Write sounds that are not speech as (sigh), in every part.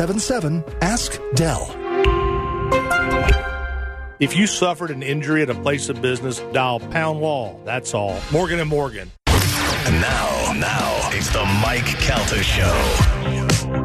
77 Ask Dell. If you suffered an injury at a place of business, dial pound wall. That's all. Morgan and Morgan. And now, now it's the Mike Calta Show.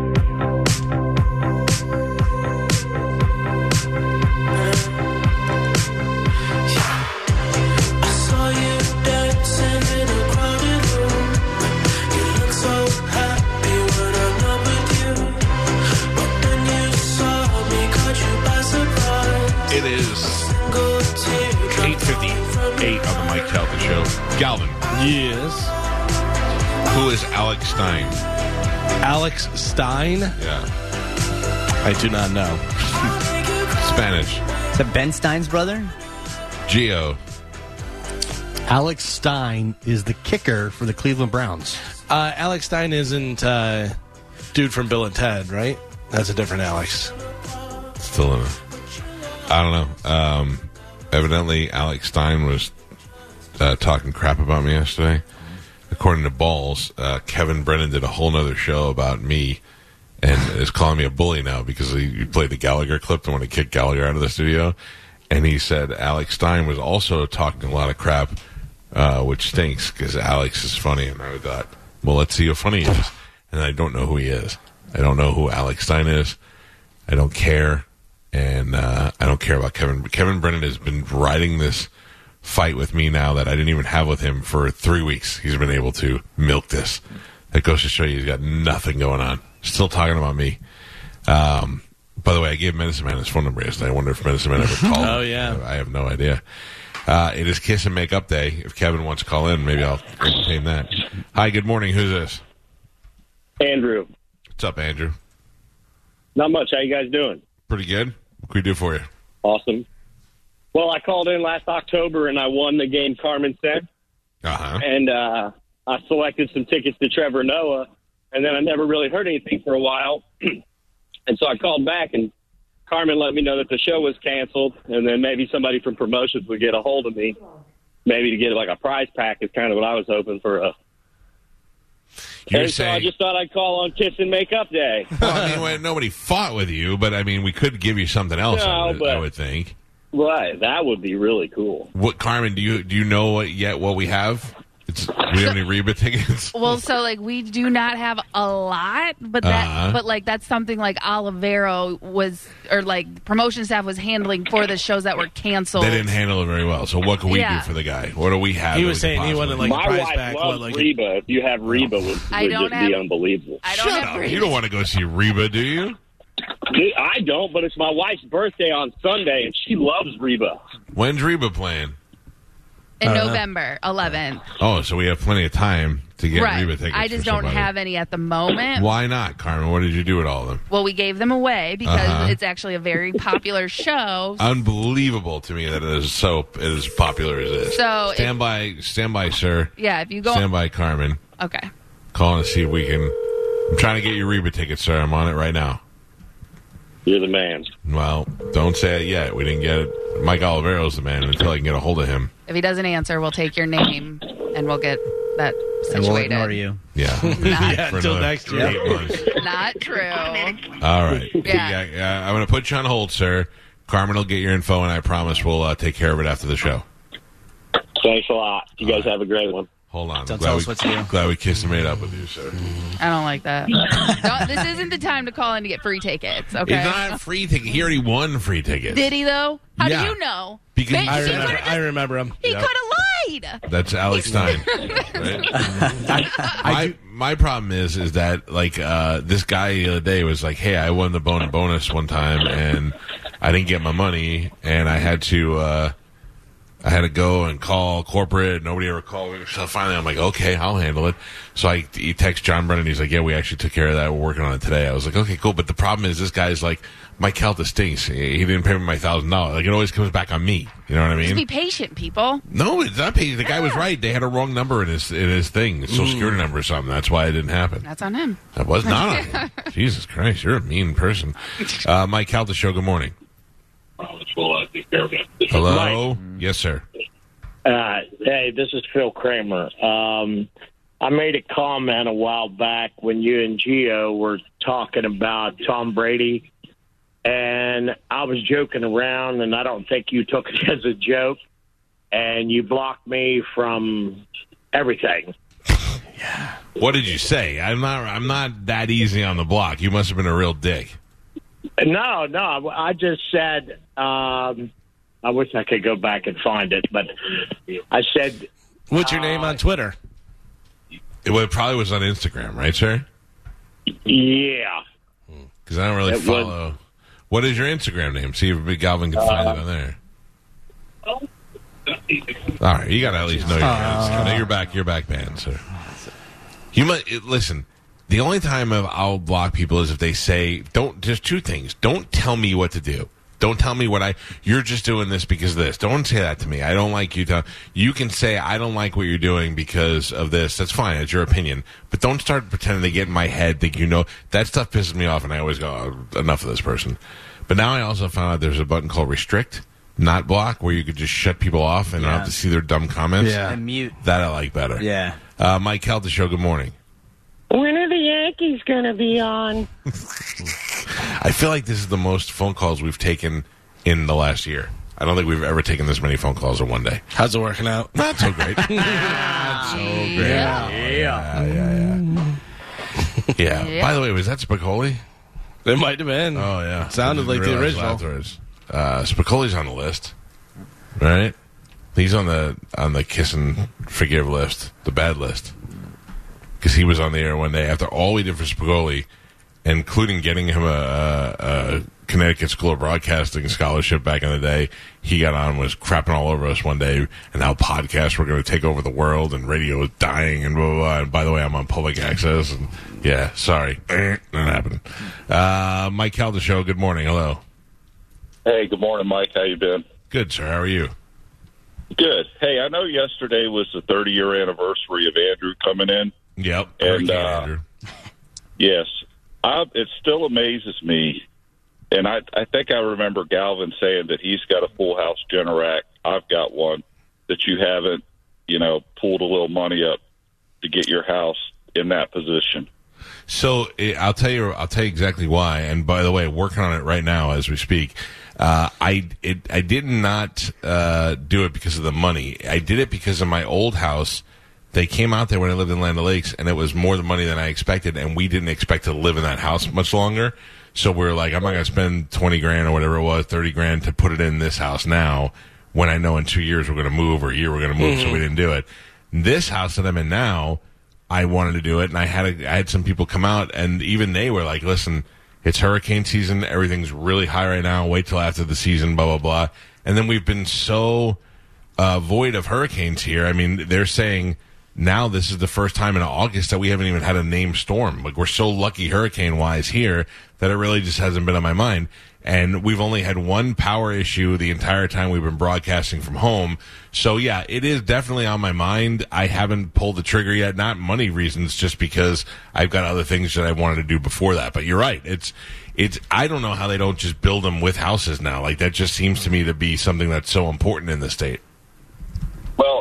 Galvin, Yes. who is Alex Stein? Alex Stein? Yeah. I do not know. (laughs) Spanish. Is that Ben Stein's brother? Geo. Alex Stein is the kicker for the Cleveland Browns. Uh, Alex Stein isn't uh, dude from Bill and Ted, right? That's a different Alex. Still in it. I don't know. Um, evidently, Alex Stein was uh, talking crap about me yesterday. According to Balls, uh, Kevin Brennan did a whole nother show about me and is calling me a bully now because he, he played the Gallagher clip and want to kick Gallagher out of the studio. And he said Alex Stein was also talking a lot of crap, uh, which stinks because Alex is funny. And I thought, well, let's see how funny he is. And I don't know who he is. I don't know who Alex Stein is. I don't care, and uh, I don't care about Kevin. Kevin Brennan has been riding this fight with me now that I didn't even have with him for three weeks. He's been able to milk this. That goes to show you he's got nothing going on. Still talking about me. Um, by the way, I gave Medicine Man his phone number yesterday. I wonder if Medicine Man ever (laughs) called. Oh, him. yeah. I have no idea. Uh, it is Kiss and Make Up Day. If Kevin wants to call in, maybe I'll entertain that. Hi, good morning. Who's this? Andrew, What's up, Andrew? not much. How you guys doing? Pretty good. What can we do for you? Awesome. Well, I called in last October and I won the game Carmen said, Uh huh. and uh, I selected some tickets to Trevor Noah, and then I never really heard anything for a while, (clears throat) and so I called back and Carmen let me know that the show was canceled, and then maybe somebody from promotions would get a hold of me, maybe to get like a prize pack is kind of what I was hoping for. A, You're and so I just thought I'd call on Kiss and Make Up Day. Well, I mean, (laughs) nobody fought with you, but I mean, we could give you something else. I, would, but- I would think. Right, that would be really cool. What, Carmen? Do you do you know yet what we have? It's we have any (laughs) Reba tickets? Well, so like we do not have a lot, but that Uh-huh. but like that's something like Olivero was or like promotion staff was handling for the shows that were canceled. They didn't handle it very well. So what can we Yeah. do for the guy? What do we have? He was saying he wanted, like, My prize wife pack, loves what, like- Reba. If you have Reba, would, would I don't just have- be unbelievable. I don't Shut have up! Reba. You don't want to go see Reba, do you? Dude, I don't, but it's my wife's birthday on Sunday, and she loves Reba. When's Reba playing? in November 11th. Oh, so we have plenty of time to get right. Reba tickets. I just for don't somebody. have any at the moment. Why not, Carmen? What did you do with all of them? Well, we gave them away because Uh-huh. it's actually a very popular (laughs) show. Unbelievable to me that it is so as popular as this. So stand by, stand by, sir. yeah, if you go Stand by, Carmen. Okay. Calling to see if we can. I'm trying to get your Reba tickets, sir. I'm on it right now. You're the man. Well, don't say it yet. We didn't get it. Mike Olivero's the man until I can get a hold of him. If he doesn't answer, we'll take your name and we'll get that And we'll situated. ignore you. Yeah. (laughs) Not, (laughs) For until another next year. eight months. not true. All right. Yeah. yeah, I'm going to put you on hold, sir. Carmen will get your info, and I promise we'll uh, take care of it after the show. Thanks a lot. You guys have a great one. Hold on. Don't glad tell we, us what to do. Glad we kissed and made up with you, sir. I don't like that. (laughs) Don't, this isn't the time to call in to get free tickets. Okay. It's not a free ticket. He already won free tickets. Did he though? How Yeah. do you know? Because Bitch, I he remember. could've I remember him. He Yep. could have lied. That's Alex Stein. (laughs) Right? (laughs) my my problem is is that like uh, this guy the other day was like, "Hey, I won the bone bonus one time, and I didn't get my money, and I had to uh, I had to go and call corporate. Nobody ever called me. So finally, I'm like, okay, I'll handle it. So I he texts John Brennan. He's like, yeah, we actually took care of that. We're working on it today. I was like, okay, cool. But the problem is, this guy's like, my Calta stinks. He he didn't pay me my thousand dollars. Like it always comes back on me. You know what I Just mean? be patient, people. No, it's not. Patient. The guy was right. They had a wrong number in his in his thing, his social security number or something. That's why it didn't happen. That's on him. That was not on him. (laughs) Jesus Christ, you're a mean person. Uh, Mike Calta show. Good morning. Hello. Yes, sir. Uh, hey, this is Phil Kramer. Um, I made a comment a while back when you and Gio were talking about Tom Brady, and I was joking around, and I don't think you took it (laughs) as a joke, and you blocked me from everything. Yeah. What did you say? I'm not. I'm not that easy on the block. You must have been a real dick. No, no, I just said. Um, I wish I could go back and find it, but I said What's your name on Twitter? It, wa- probably was on Instagram, right, sir? Yeah. Because I don't really It was- follow. What is your Instagram name? See if Galvin can find Uh, it on there. All right, you got to at least know your Uh, know your back your back band, sir. You might listen. The only time I'll block people is if they say don't. Just two things. Don't tell me what to do. Don't tell me what I. You're just doing this because of this. Don't say that to me. I don't like you. To, you can say I don't like what you're doing because of this. That's fine. It's your opinion. But don't start pretending to get in my head. Think you know that stuff pisses me off, and I always go oh, enough of this person. But now I also found out there's a button called restrict, not block, where you could just shut people off and not have to see their dumb comments. Yeah. And mute. That I like better. Yeah. Uh, Mike the show. Good morning. When are the Yankees going to be on? (laughs) I feel like this is the most phone calls we've taken in the last year. I don't think we've ever taken this many phone calls in one day. How's it working out? Not so great. (laughs) Not so great. Yeah, yeah, yeah. (laughs) Yeah. Yeah. By the way, was that Spicoli? It might have been. Oh yeah, Sounded like the original. afterwards. Uh, Spicoli's on the list, right? He's on the on the kiss and forgive list, the bad list, because he was on the air one day after all we did for Spicoli, including getting him a, a, a Connecticut School of Broadcasting scholarship back in the day. He got on was crapping all over us one day, and how podcasts were going to take over the world, and radio is dying, and blah blah. blah. And by the way, I'm on public access, and yeah, sorry, (clears throat) not happening. Uh, Mike Calta show. Good morning. Hello. Hey, good morning, Mike. How you been? Good, sir. How are you? Good. Hey, I know yesterday was the 30 year anniversary of Andrew coming in. Yep. And uh, yes, I, it still amazes me. And I, I think I remember Galvin saying that he's got a full house Generac. I've got one that you haven't, you know, pulled a little money up to get your house in that position. So eh, I'll tell you. I'll tell you exactly why. And by the way, working on it right now as we speak. Uh, I it, I did not uh, do it because of the money. I did it because of my old house. They came out there when I lived in Land Lakes, and it was more the money than I expected. And we didn't expect to live in that house much longer. So we are like, I'm not going to spend twenty grand or whatever it was, thirty grand to put it in this house now. When I know in two years we're going to move or a year we're going to move, so Mhm. we didn't do it. This house that I'm in now, I wanted to do it, and I had a, I had some people come out, and even they were like, "Listen, it's hurricane season. Everything's really high right now. Wait till after the season, blah blah blah." And then we've been so uh, void of hurricanes here. I mean, they're saying now this is the first time in August that we haven't even had a named storm. Like we're so lucky hurricane wise here that it really just hasn't been on my mind. And we've only had one power issue the entire time we've been broadcasting from home. So yeah, it is definitely on my mind. I haven't pulled the trigger yet, not money reasons, just because I've got other things that I wanted to do before that. But you're right. It's, it's, I don't know how they don't just build them with houses now. Like that just seems to me to be something that's so important in the state.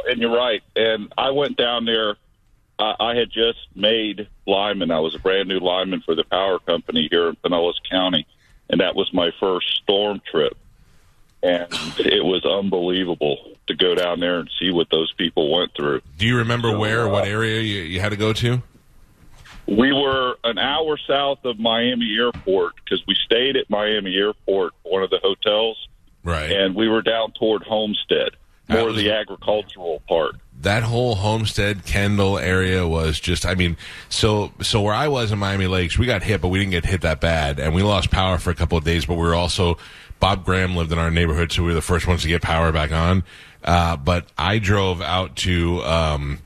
And you're right. And I went down there. I, I had just made lineman. I was a brand new lineman for the power company here in Pinellas County, and that was my first storm trip. And it was unbelievable to go down there and see what those people went through. Do you remember where or what uh, area you, you had to go to? We were an hour south of Miami Airport because we stayed at Miami Airport, one of the hotels, right? And we were down toward Homestead, more was- the agricultural part. that whole Homestead Kendall area was just I mean so so where I was in Miami Lakes we got hit but we didn't get hit that bad and we lost power for a couple of days but we were also Bob Graham lived in our neighborhood so we were the first ones to get power back on uh, but I drove out to um,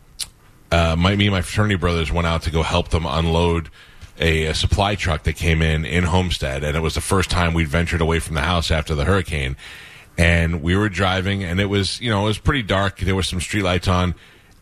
uh, my me and my fraternity brothers went out to go help them unload a, a supply truck that came in in Homestead, and it was the first time we'd ventured away from the house after the hurricane. And we were driving, and it was you know it was pretty dark. There were some streetlights on,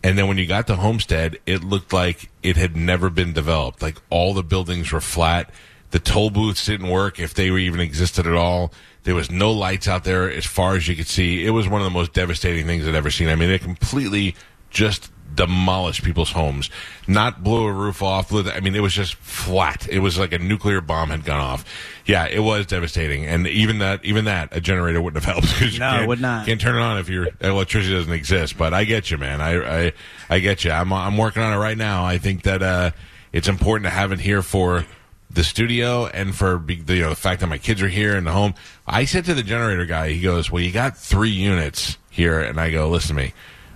and then when you got to Homestead, it looked like it had never been developed. Like all the buildings were flat. The toll booths didn't work if they even existed at all. There was no lights out there as far as you could see. It was one of the most devastating things I'd ever seen. I mean, it completely just demolished people's homes. Not blew a roof off. I mean, it was just flat. It was like a nuclear bomb had gone off. Yeah, it was devastating. And even that, even that, a generator wouldn't have helped (laughs) because you No, it would not. can't turn it on if your electricity doesn't exist. But I get you, man. I I, I get you. I'm I'm working on it right now. I think that uh, it's important to have it here for the studio and for the, you know the fact that my kids are here in the home. I said to the generator guy, he goes, "Well, you got three units here," and I go, "Listen to me."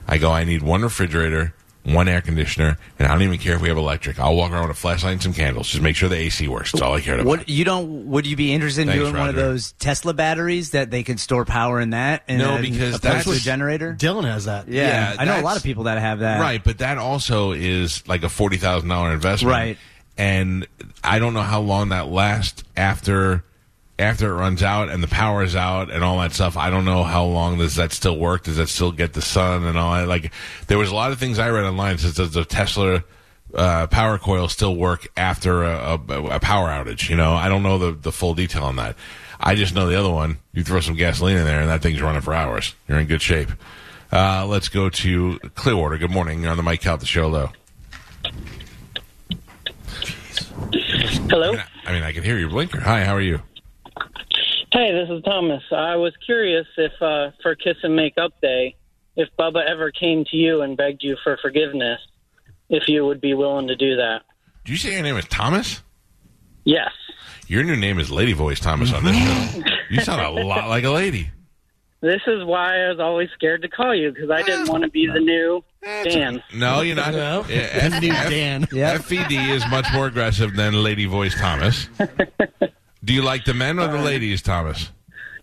I go, "I need one refrigerator." One air conditioner, and I don't even care if we have electric. I'll walk around with a flashlight and some candles. Just make sure the AC works. That's all I care about. What you don't? Would you be interested in Thanks, doing one of Roger. those Tesla batteries that they can store power in that? And No, then because opposed that's to a what- generator. Dylan has that. Yeah, Yeah, I know a that's- lot of people that have that. Right, but that also is like a forty thousand dollar investment, Right. And I don't know how long that lasts after after it runs out and the power is out and all that stuff. I don't know how long does that still work? Does that still get the sun and all that? Like there was a lot of things I read online. Says does the Tesla uh, Powerwall still work after a, a, a power outage? You know, I don't know the the full detail on that. I just know the other one. You throw some gasoline in there and that thing's running for hours. You're in good shape. Uh, let's go to Clearwater. Good morning. You're on the Mike Calta show low. Hello. I mean, I can hear your blinker. Hi, how are you? Hey, this is Thomas. I was curious if, uh, for Kiss and Make Up Day, if Bubba ever came to you and begged you for forgiveness, if you would be willing to do that. Did you say your name is Thomas? Yes. Your new name is Lady Voice Thomas on this show. You sound a lot like a lady. This is why I was always scared to call you because I didn't want to be the new Dan. No, you're not. No. Yeah, F- New F- Dan. FED is much more aggressive than Lady Voice Thomas. (laughs) Do you like the men or the ladies, Thomas?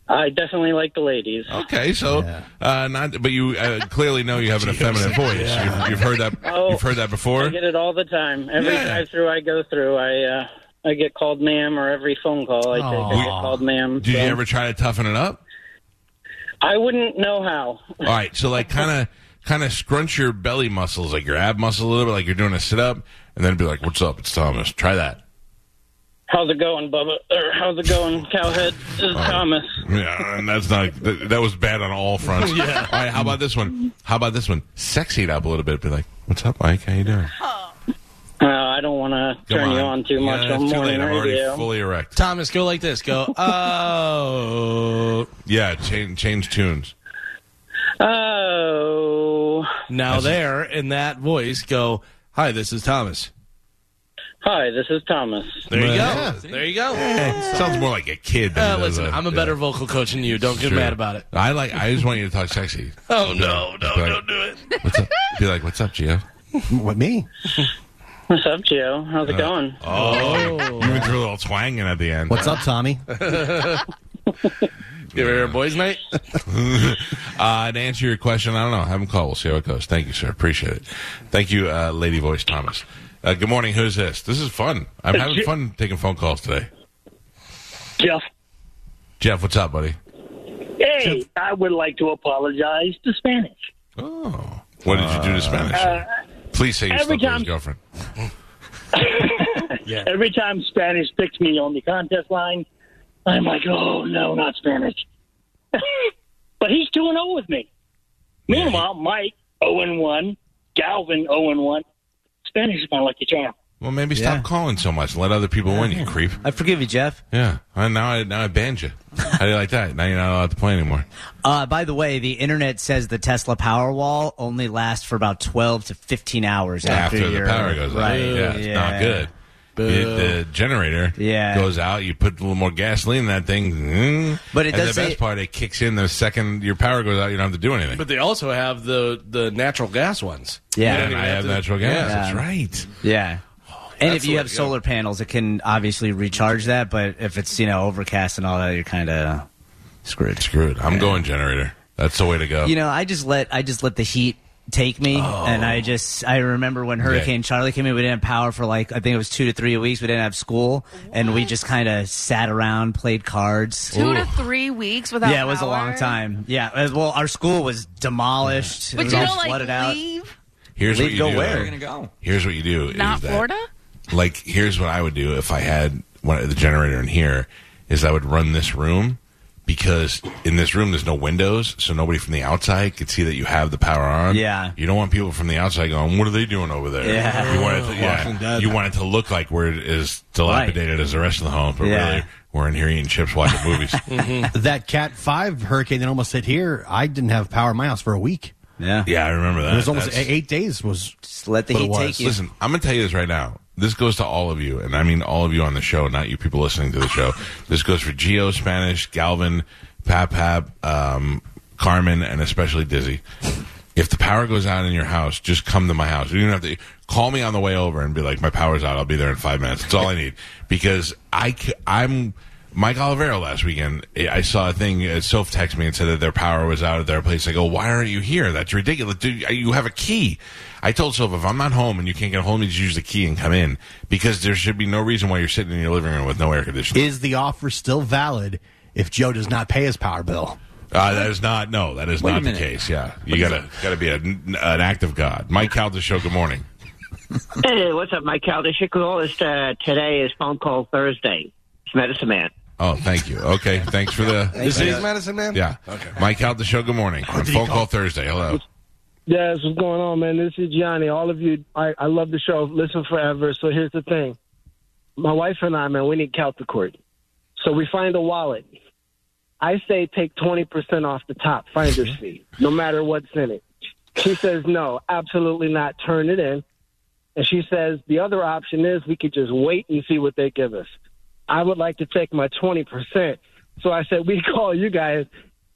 I definitely like the ladies. Okay, so uh, not, but you uh, clearly know you have an (laughs) effeminate voice. You've, you've heard that. Oh, you've heard that before. I get it all the time. Every Yeah. drive through I go through, I uh, I get called ma'am, or every phone call I take, I get called ma'am. Did you ever try to toughen it up? I wouldn't know how. All right, so like kind of kind of scrunch your belly muscles, like your ab muscle a little bit, like you're doing a sit up, and then be like, "What's up? It's Thomas." Try that. How's it going, Bubba? Or how's it going, Cowhead? This is Thomas. Yeah, and that's not that, that was bad on all fronts. (laughs) Yeah. All right, how about this one? How about this one? Sexy it up a little bit. Be like, "What's up, Mike? How you doing?" Uh, I don't want to Come turn you on too much Yeah, on too morning late. I'm already radio. fully erect. Thomas, go like this. Go. (laughs) Oh. Yeah, change change tunes. Oh, Now there in that voice, go. Hi, this is Thomas. Hi, this is Thomas. There you Yeah. go. There you go. (laughs) Sounds more like a kid. Than Uh, does listen, a- I'm a yeah. better vocal coach than you. Don't get Sure. mad about it. I like. I just want you to talk sexy. (laughs) Oh no, no, Be like, don't do it. What's up? Be like, "What's up, Gio?" What me? What's up, Gio? How's it going? Oh, you even threw a little twang in at the end. What's up, Tommy? You ever hear of boys' night? (laughs) Uh, to answer your question, I don't know. Have him call. We'll see how it goes. Thank you, sir. Appreciate it. Thank you, uh, Lady Voice Thomas. Uh, good morning. Who's this? This is fun. I'm having fun taking phone calls today. Jeff. Jeff, what's up, buddy? Hey, I would like to apologize to Spanish. Oh, what did you do to Spanish? Uh, Please say you every slept with his time- girlfriend. (laughs) Every time Spanish picks me on the contest line, I'm like, oh, no, not Spanish. (laughs) but he's 2 0 with me. Meanwhile, Mike, 0 1, Galvin, 0 1. Spanish is my lucky charm. Well, maybe stop calling so much. Let other people win. You creep. I forgive you, Jeff. Yeah. Uh, now I now I banned you. How do you like that? Now you're not allowed to play anymore. Uh, by the way, the internet says the Tesla Powerwall only lasts for about 12 to 15 hours after, After the you're- power goes out. right. Yeah, it's not good. Boo. It, the generator Yeah. goes out. You put a little more gasoline in that thing. mm, But it and does the say- best part, it kicks in the second your power goes out. You don't have to do anything. But they also have the the natural gas ones. Yeah. You don't and even I have to- natural gas. Yeah. That's right. Yeah. And That's if you the have way to solar panels, it can obviously recharge that. But if it's you know overcast and all that, you're kind of screwed. Screwed. I'm going generator. That's the way to go. You know, I just let I just let the heat take me, oh. and I just I remember when Hurricane Charley came in, we didn't have power for like I think it was two to three weeks. We didn't have school, and we just kind of sat around, played cards. Two to three weeks without. yeah, it was a long time. Yeah, well, our school was demolished. But it was you all don't like flooded out. leave. Here's what you go do. where? though. Where are you gonna go? Here's what you do. Not is that, Florida. Like, here's what I would do if I had one, the generator in here. Is I would run this room because in this room there's no windows, so nobody from the outside could see that you have the power on. Yeah. You don't want people from the outside going, "What are they doing over there?" Yeah. You want it to, yeah. You want it to look like we're as dilapidated as the rest of the home, but Yeah. really we're in here eating chips, watching movies. (laughs) Mm-hmm. that Cat 5 hurricane that almost hit here, I didn't have power in my house for a week. Yeah. yeah, I remember that. It was almost That's- eight days was Just let the heat take you. Listen, I'm going to tell you this right now. This goes to all of you, and I mean all of you on the show, not you people listening to the show. This goes for Geo, Spanish, Galvin, Pap Pap, um, Carmen, and especially Dizzy. If the power goes out in your house, just come to my house. You don't have to call me on the way over and be like, "My power's out. I'll be there in five minutes." That's all I need because I'm Mike Olivero last weekend. I saw a thing. Uh, Soph texted me and said that their power was out at their place. I go, "Why aren't you here? That's ridiculous. Dude, you have a key." I told Soph if I'm not home and you can't get a hold of me, just use the key and come in because there should be no reason why you're sitting in your living room with no air conditioning. Is the offer still valid if Joe does not pay his power bill? Uh, that is not no. That is Wait not the case. Yeah, you gotta gotta be a, an act of God. Mike Calta show. Good morning. Hey, what's up, Mike Calta? Should call this uh, today is phone call Thursday. It's Medicine Man. Oh, thank you. Okay, thanks for the. This is Medicine Man? Yeah. Okay. Mike Calta show. Good morning. On phone call Thursday. Hello. Yes, what's going on, man? This is Gianni. All of you, I, I love the show. Listen forever. So here's the thing. My wife and I, man, we need Celtic court. So we find a wallet. I say take 20% off the top finder's mm-hmm. fee, no matter what's in it. She says, no, absolutely not. Turn it in. And she says, the other option is we could just wait and see what they give us. I would like to take my 20%. So I said, we call you guys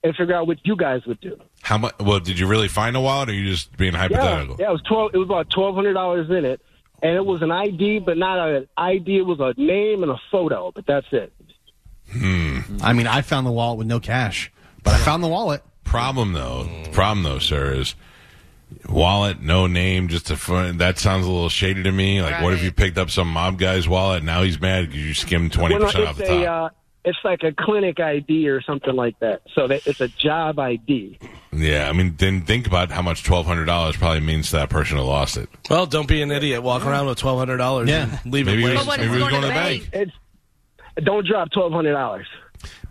and figure out what you guys would do. How much? Well, did you really find a wallet, or are you just being hypothetical? yeah, it was twelve. It was about twelve hundred dollars in it, and it was an ID, but not an ID. It was a name and a photo, but that's it. Hmm. I mean, I found the wallet with no cash, but I found the wallet. Problem though, problem though, sir, is wallet, no name, just a fun. That sounds a little shady to me. Like, what if you picked up some mob guy's wallet? and Now he's mad because you skimmed twenty Well, percent off it's the a, uh, it's like a clinic ID or something like that. So that it's a job ID. Yeah, I mean, then think about how much twelve hundred dollars probably means to that person who lost it. Well, don't be an idiot. Walk around with twelve hundred dollars. Yeah. and leave Maybe it. he waiting was- But what maybe if he was going going to the to bank? It's don't drop twelve hundred dollars.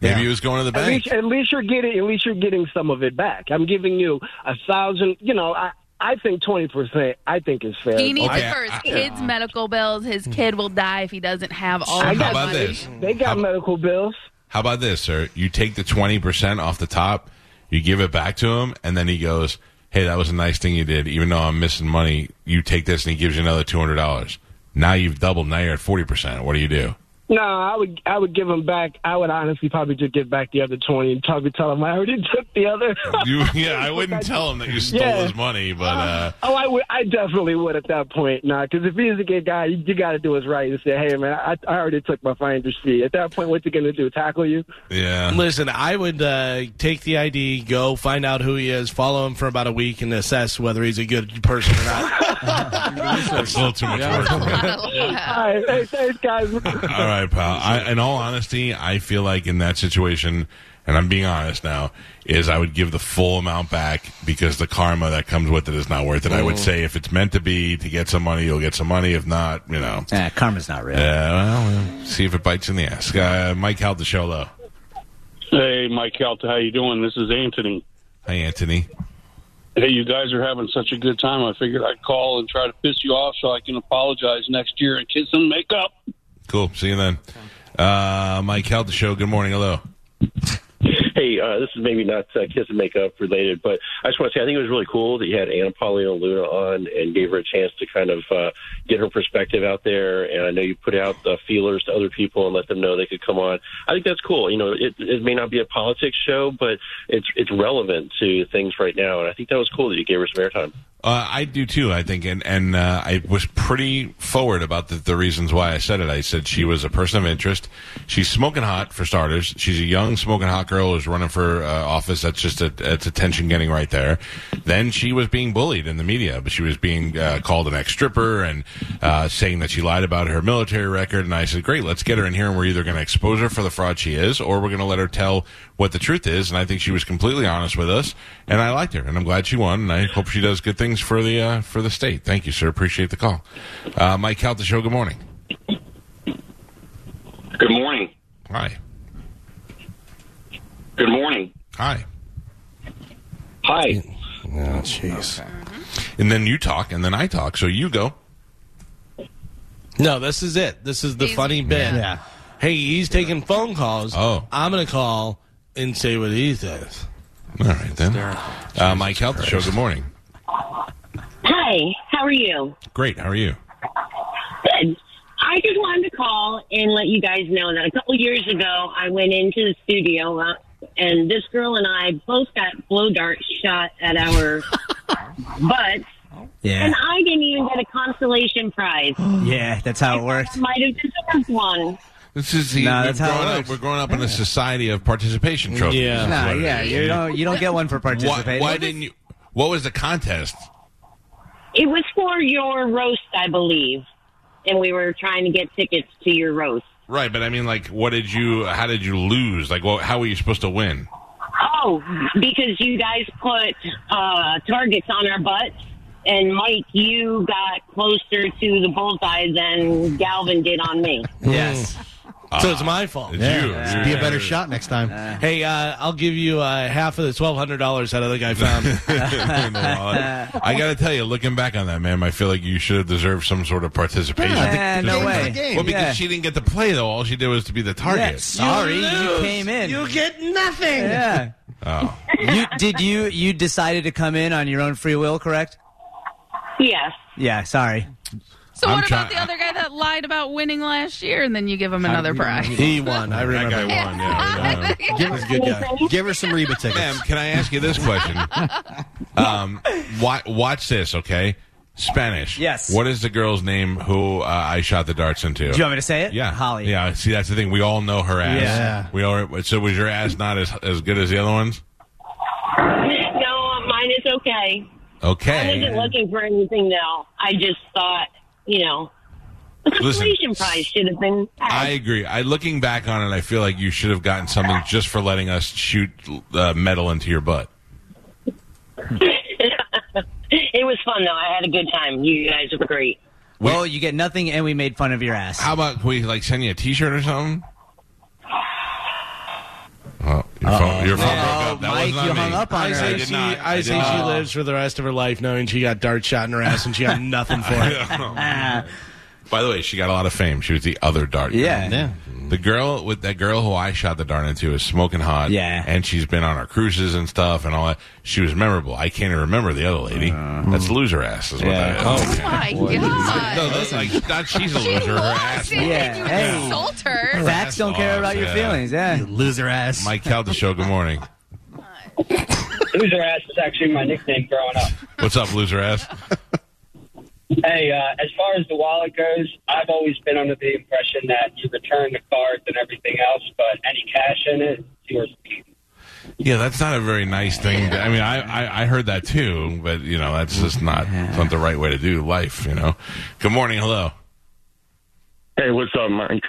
Maybe he was going to the At bank. least, at least you're getting at least you're getting some of it back. I'm giving you a thousand. You know, I I think twenty percent. I think is fair. He needs it for his kids' medical bills. His kid will die if he doesn't have all I of got that about money. this? They got medical bills. How about this, sir? You take the 20% off the top, you give it back to him, and then he goes, Hey, that was a nice thing you did. Even though I'm missing money, you take this and he gives you another $200. Now you've doubled. Now you're at 40%. What do you do? No, I would I would give him back. I would honestly probably just give back the other twenty and probably tell him I already (laughs) took the other. You, yeah, I wouldn't (laughs) tell him that you stole Yeah. his money, but uh, Oh, I would. I definitely would at that point. Nah, because if he's a good guy, you, you got to do what's right and say, "Hey, man, I, I already took my finder's fee." At that point, what you gonna do? Tackle you? yeah. Listen, I would uh, take the ID, go find out who he is, follow him for about a week, and assess whether he's a good person or not. (laughs) That's a little too much work. for. All right, hey, thanks, guys. All right, pal. I, in all honesty, I feel like in that situation, and I'm being honest now, is I would give the full amount back because the karma that comes with it is not worth it. I would Mm. say if it's meant to be to get some money, you'll get some money. If not, you know. Yeah, karma's not real. Yeah, well, we'll see if it bites in the ass. Uh, Mike Calta show low. Hey, Mike Calta, how you doing? This is Anthony. Hi, Anthony. Hey, you guys are having such a good time. I figured I'd call and try to piss you off so I can apologize next year and kiss and make up. Cool. See you then. Uh, Mike Calta show. Good morning. Hello. Hey, uh, this is maybe not uh, kiss and makeup related, but I just want to say I think it was really cool that you had Anna Paulina Luna on and gave her a chance to kind of uh, get her perspective out there. And I know you put out uh, feelers to other people and let them know they could come on. I think that's cool. You know, it, it may not be a politics show, but it's it's relevant to things right now. And I think that was cool that you gave her some airtime. Uh, I do too. I think, and and uh, I was pretty forward about the, the reasons why I said it. I said she was a person of interest. She's smoking hot for starters. She's a young smoking hot girl who's running for uh, office. That's just a, it's attention getting right there. Then she was being bullied in the media, but she was being uh, called an ex stripper and uh, saying that she lied about her military record. And I said, great, let's get her in here, and we're either going to expose her for the fraud she is, or we're going to let her tell what the truth is. And I think she was completely honest with us, and I liked her, and I'm glad she won. And I hope she does good things for the uh, for the state. Thank you, sir. Appreciate the call. Uh, Mike Calta show. Good morning. Good morning. Hi. Good morning. Hi. Hi. Oh, jeez. And then you talk, and then I talk. So you go. No, this is it. This is the funny bit. Yeah. Hey, he's taking phone calls. Oh. I'm going to call and say what he says. All right then. Uh, Mike Calta Show. Good morning. Hi, how are you? Great. How are you? Good. I just wanted to call and let you guys know that a couple years ago I went into the studio uh, and this girl and I both got blow darts shot at our (laughs) butts. Yeah. And I didn't even get a consolation prize. (gasps) Yeah, that's how it worked. Might have deserved one. This is the, No, we're, that's how it growing up, works. we're growing up in a society of participation trophies. Yeah. is Nah, what it yeah, is. you don't you don't get one for Why, participating. why didn't you? What was the contest? It was for your roast, I believe. And we were trying to get tickets to your roast. Right, but I mean, like, what did you? How did you lose? Like, well, how were you supposed to win? Oh, because you guys put uh, targets on our butts, and Mike, you got closer to the bullseye than Galvin did on me. Yes. (laughs) so it's my fault. It's Yeah. you. Just be a better shot next time. Hey, uh, I'll give you uh, half of the twelve hundred dollars that other guy found. (laughs) I, I got to tell you, looking back on that, man, I feel like you should have deserved some sort of participation. Yeah, no way. Well, because Yeah. she didn't get to play though. All she did was to be the Yeah, target. sorry, you, came in. You get nothing. yeah. Oh, you did you you decided to come in on your own free will, correct? Yes. Yeah, sorry. So I'm what about the other guy that lied about winning last year, and then you give him another prize? He won. I that remember. guy won. Yeah, yeah. (laughs) Give, He's a good guy. give her some Reba tickets. Ma'am, can I ask you this question? (laughs) Um, wa- watch this, okay? Spanish. Yes. What is the girl's name who uh, I shot the darts into? Do you want me to say it? Yeah, Holly. Yeah, see, that's the thing. We all know her ass. Yeah. We all. So was your ass not as as good as the other ones? No, mine is okay. Okay. I Okay. wasn't looking for anything, though. I just thought, you know, a Listen. consolation prize should have been. I agree. I looking back on it, I feel like you should have gotten something just for letting us shoot uh, metal into your butt. (laughs) it was fun, though. I had a good time. You guys were great. Well, you get nothing, and we made fun of your ass. How about we like send you a T-shirt or something? (sighs) Oh, your phone, your phone broke up. That Mike, was not you me. hung up on I her. say did she, not. I I did say she lives for the rest of her life knowing she got dart shot in her ass and she got (laughs) nothing for it. By the way, she got a lot of fame. She was the other dart. girl. Yeah. Yeah. The girl with that girl who I shot the dart into is smoking hot. Yeah. And she's been on our cruises and stuff and all that. She was memorable. I can't even remember the other lady. Uh-huh. That's loser ass is what Yeah. that is. Oh, oh my god! No, that's like not she's a She loser. Her lost ass. it, Yeah. you Hey. insult her. Facts don't care about your feelings. Yeah. You loser ass. Mike Calta show. Good morning. (laughs) Loser ass is actually my nickname growing up. What's up, loser ass? Hey, uh, as far as the wallet goes, I've always been under the impression that you return the cards and everything else, but any cash in it, it's yours. to. Yeah, that's not a very nice thing. to- I mean, I, I I heard that too, but you know, that's just not that's not the right way to do life. You know. Good morning. Hello. Hey, what's up, Mike?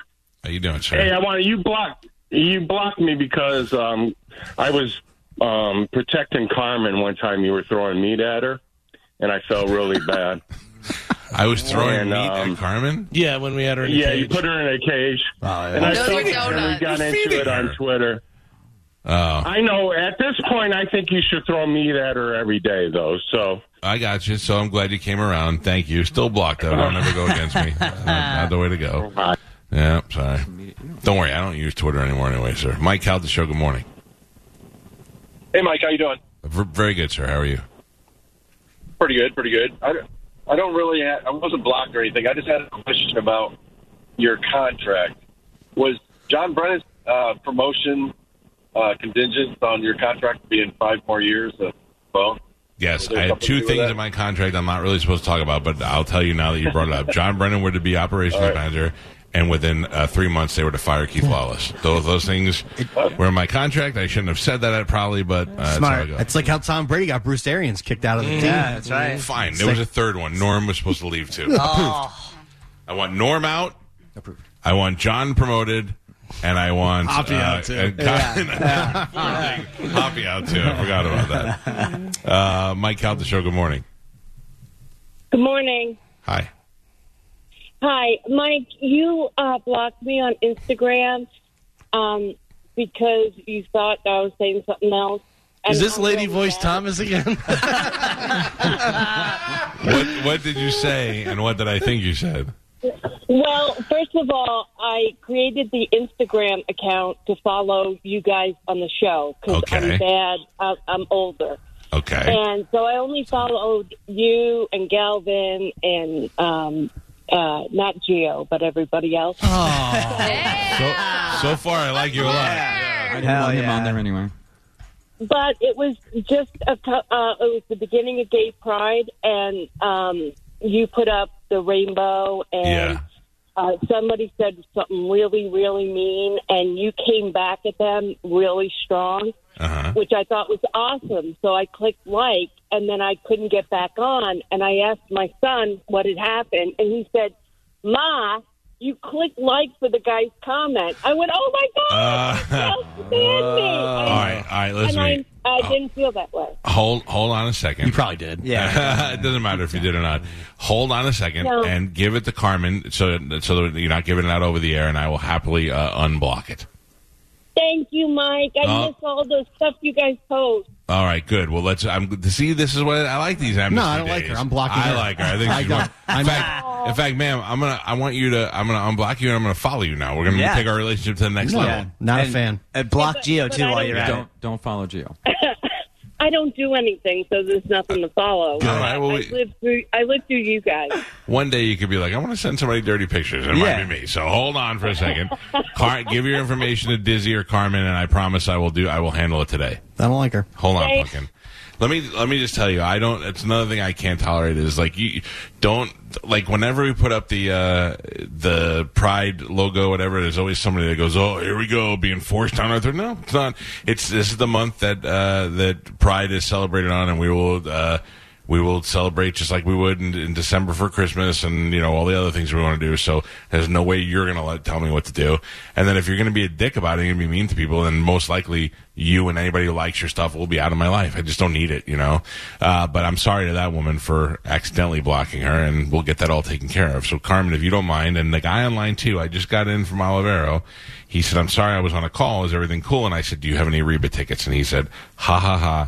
How you doing, sir? Hey, I want you blocked you blocked me because um, I was um, protecting Carmen one time. You were throwing meat at her, and I felt really (laughs) bad. I was throwing And, meat um, at Carmen. Yeah, when we had her in a Yeah, you put her in a cage, and I Those felt and we got You're into feeding it on. Twitter. Oh, I know. At this point, I think you should throw meat at her every day, though. So I got you. So I'm glad you came around. Thank you. Still blocked though. Don't ever go against me. (laughs) Not, not the way to go. Yeah, sorry. Don't worry. I don't use Twitter anymore anyway, sir. Mike Calta show. Good morning. Hey, Mike, how you doing? Very good, sir. How are you? Pretty good, pretty good. I, don't- I don't really. I wasn't blocked or anything. I just had a question about your contract. Was John Brennan's uh, promotion uh, contingent on your contract being five more years? Of, well, Yes, I had two to do with things in my contract I'm not really supposed to talk about, but I'll tell you now that you brought it up. John Brennan were to be operations right. manager, and within uh, three months they were to fire Keith Lawless. Those those things were in my contract. I shouldn't have said that probably, but uh, that's how it goes. That's like how Tom Brady got Bruce Arians kicked out of the team. Yeah, that's right. Fine. It's There was a third one. Norm was supposed to leave too. Oh. I want Norm out. Approved. I want John promoted. And I want Hoppy uh, out, too. and (laughs) Hoppy out too. I forgot about that. (laughs) Uh, Mike Calta show. Good morning. Good morning. Hi. Hi, Mike. You uh, blocked me on Instagram, um, because you thought I was saying something else. Is this I'm Lady Voice mad. Thomas again? (laughs) What What did you say, and what did I think you said? Well, first of all, I created the Instagram account to follow you guys on the show because Okay. I'm bad. I- I'm older. Okay. And so I only followed you and Galvin and um, uh, not Geo, but everybody else. So, so far, I like you a lot. I didn't Hell want him yeah. on there anyway. But it was just a, uh, it was the beginning of Gay Pride, and um, you put up the rainbow, and Yeah. uh, somebody said something really, really mean, and you came back at them really strong, Uh-huh. which I thought was awesome. So I clicked like, and then I couldn't get back on, and I asked my son what had happened, and he said, "Ma." You clicked like for the guy's comment. I went, "Oh my god, Uh, stand me!" (laughs) all right, all right. Listen to and me. I, I didn't feel that way. Hold hold on a second. You probably did. Yeah. (laughs) it doesn't matter if you did or not. Hold on a second No. and give it to Carmen so so that you're not giving it out over the air, and I will happily uh, unblock it. Thank you, Mike. I Oh. miss all the stuff you guys post. All right, good. Well, let's. I'm to see. This is what I like. These amnesty No, I don't like her. I'm blocking you. I her. like her. I think (laughs) I she's don't. one. In fact, in fact, ma'am, I'm gonna. I want you to. I'm gonna unblock you, and I'm gonna follow you now. We're gonna Yeah. take our relationship to the next No, level. Not a fan. And block Geo but too while don't- you're at Don't it. don't follow Geo. (laughs) I don't do anything, so there's nothing to follow. All right, well, I we- live through. I live through you guys. One day you could be like, I want to send somebody dirty pictures. It might be me. So hold on for a second. Car- give your information to Dizzy or Carmen, and I promise I will do. I will handle it today. I don't like her. Hold on, Thanks. fucking. Let me let me just tell you, I don't. It's another thing I can't tolerate is like you don't like whenever we put up the uh, the Pride logo, whatever. There's always somebody that goes, "Oh, here we go, being forced down our throat." No, it's not. It's this is the month that uh, that Pride is celebrated on, and we will. Uh, we will celebrate just like we would in, in December for Christmas and you know all the other things we want to do. So there's no way you're going to let tell me what to do. And then if you're going to be a dick about it and be mean to people, then most likely you and anybody who likes your stuff will be out of my life. I just don't need it, you know. Uh, but I'm sorry to that woman for accidentally blocking her, and we'll get that all taken care of. So Carmen, if you don't mind, and the guy on line too, I just got in from Olivero. He said, "I'm sorry, I was on a call. Is everything cool?" And I said, "Do you have any Reba tickets?" And he said, "Ha ha ha."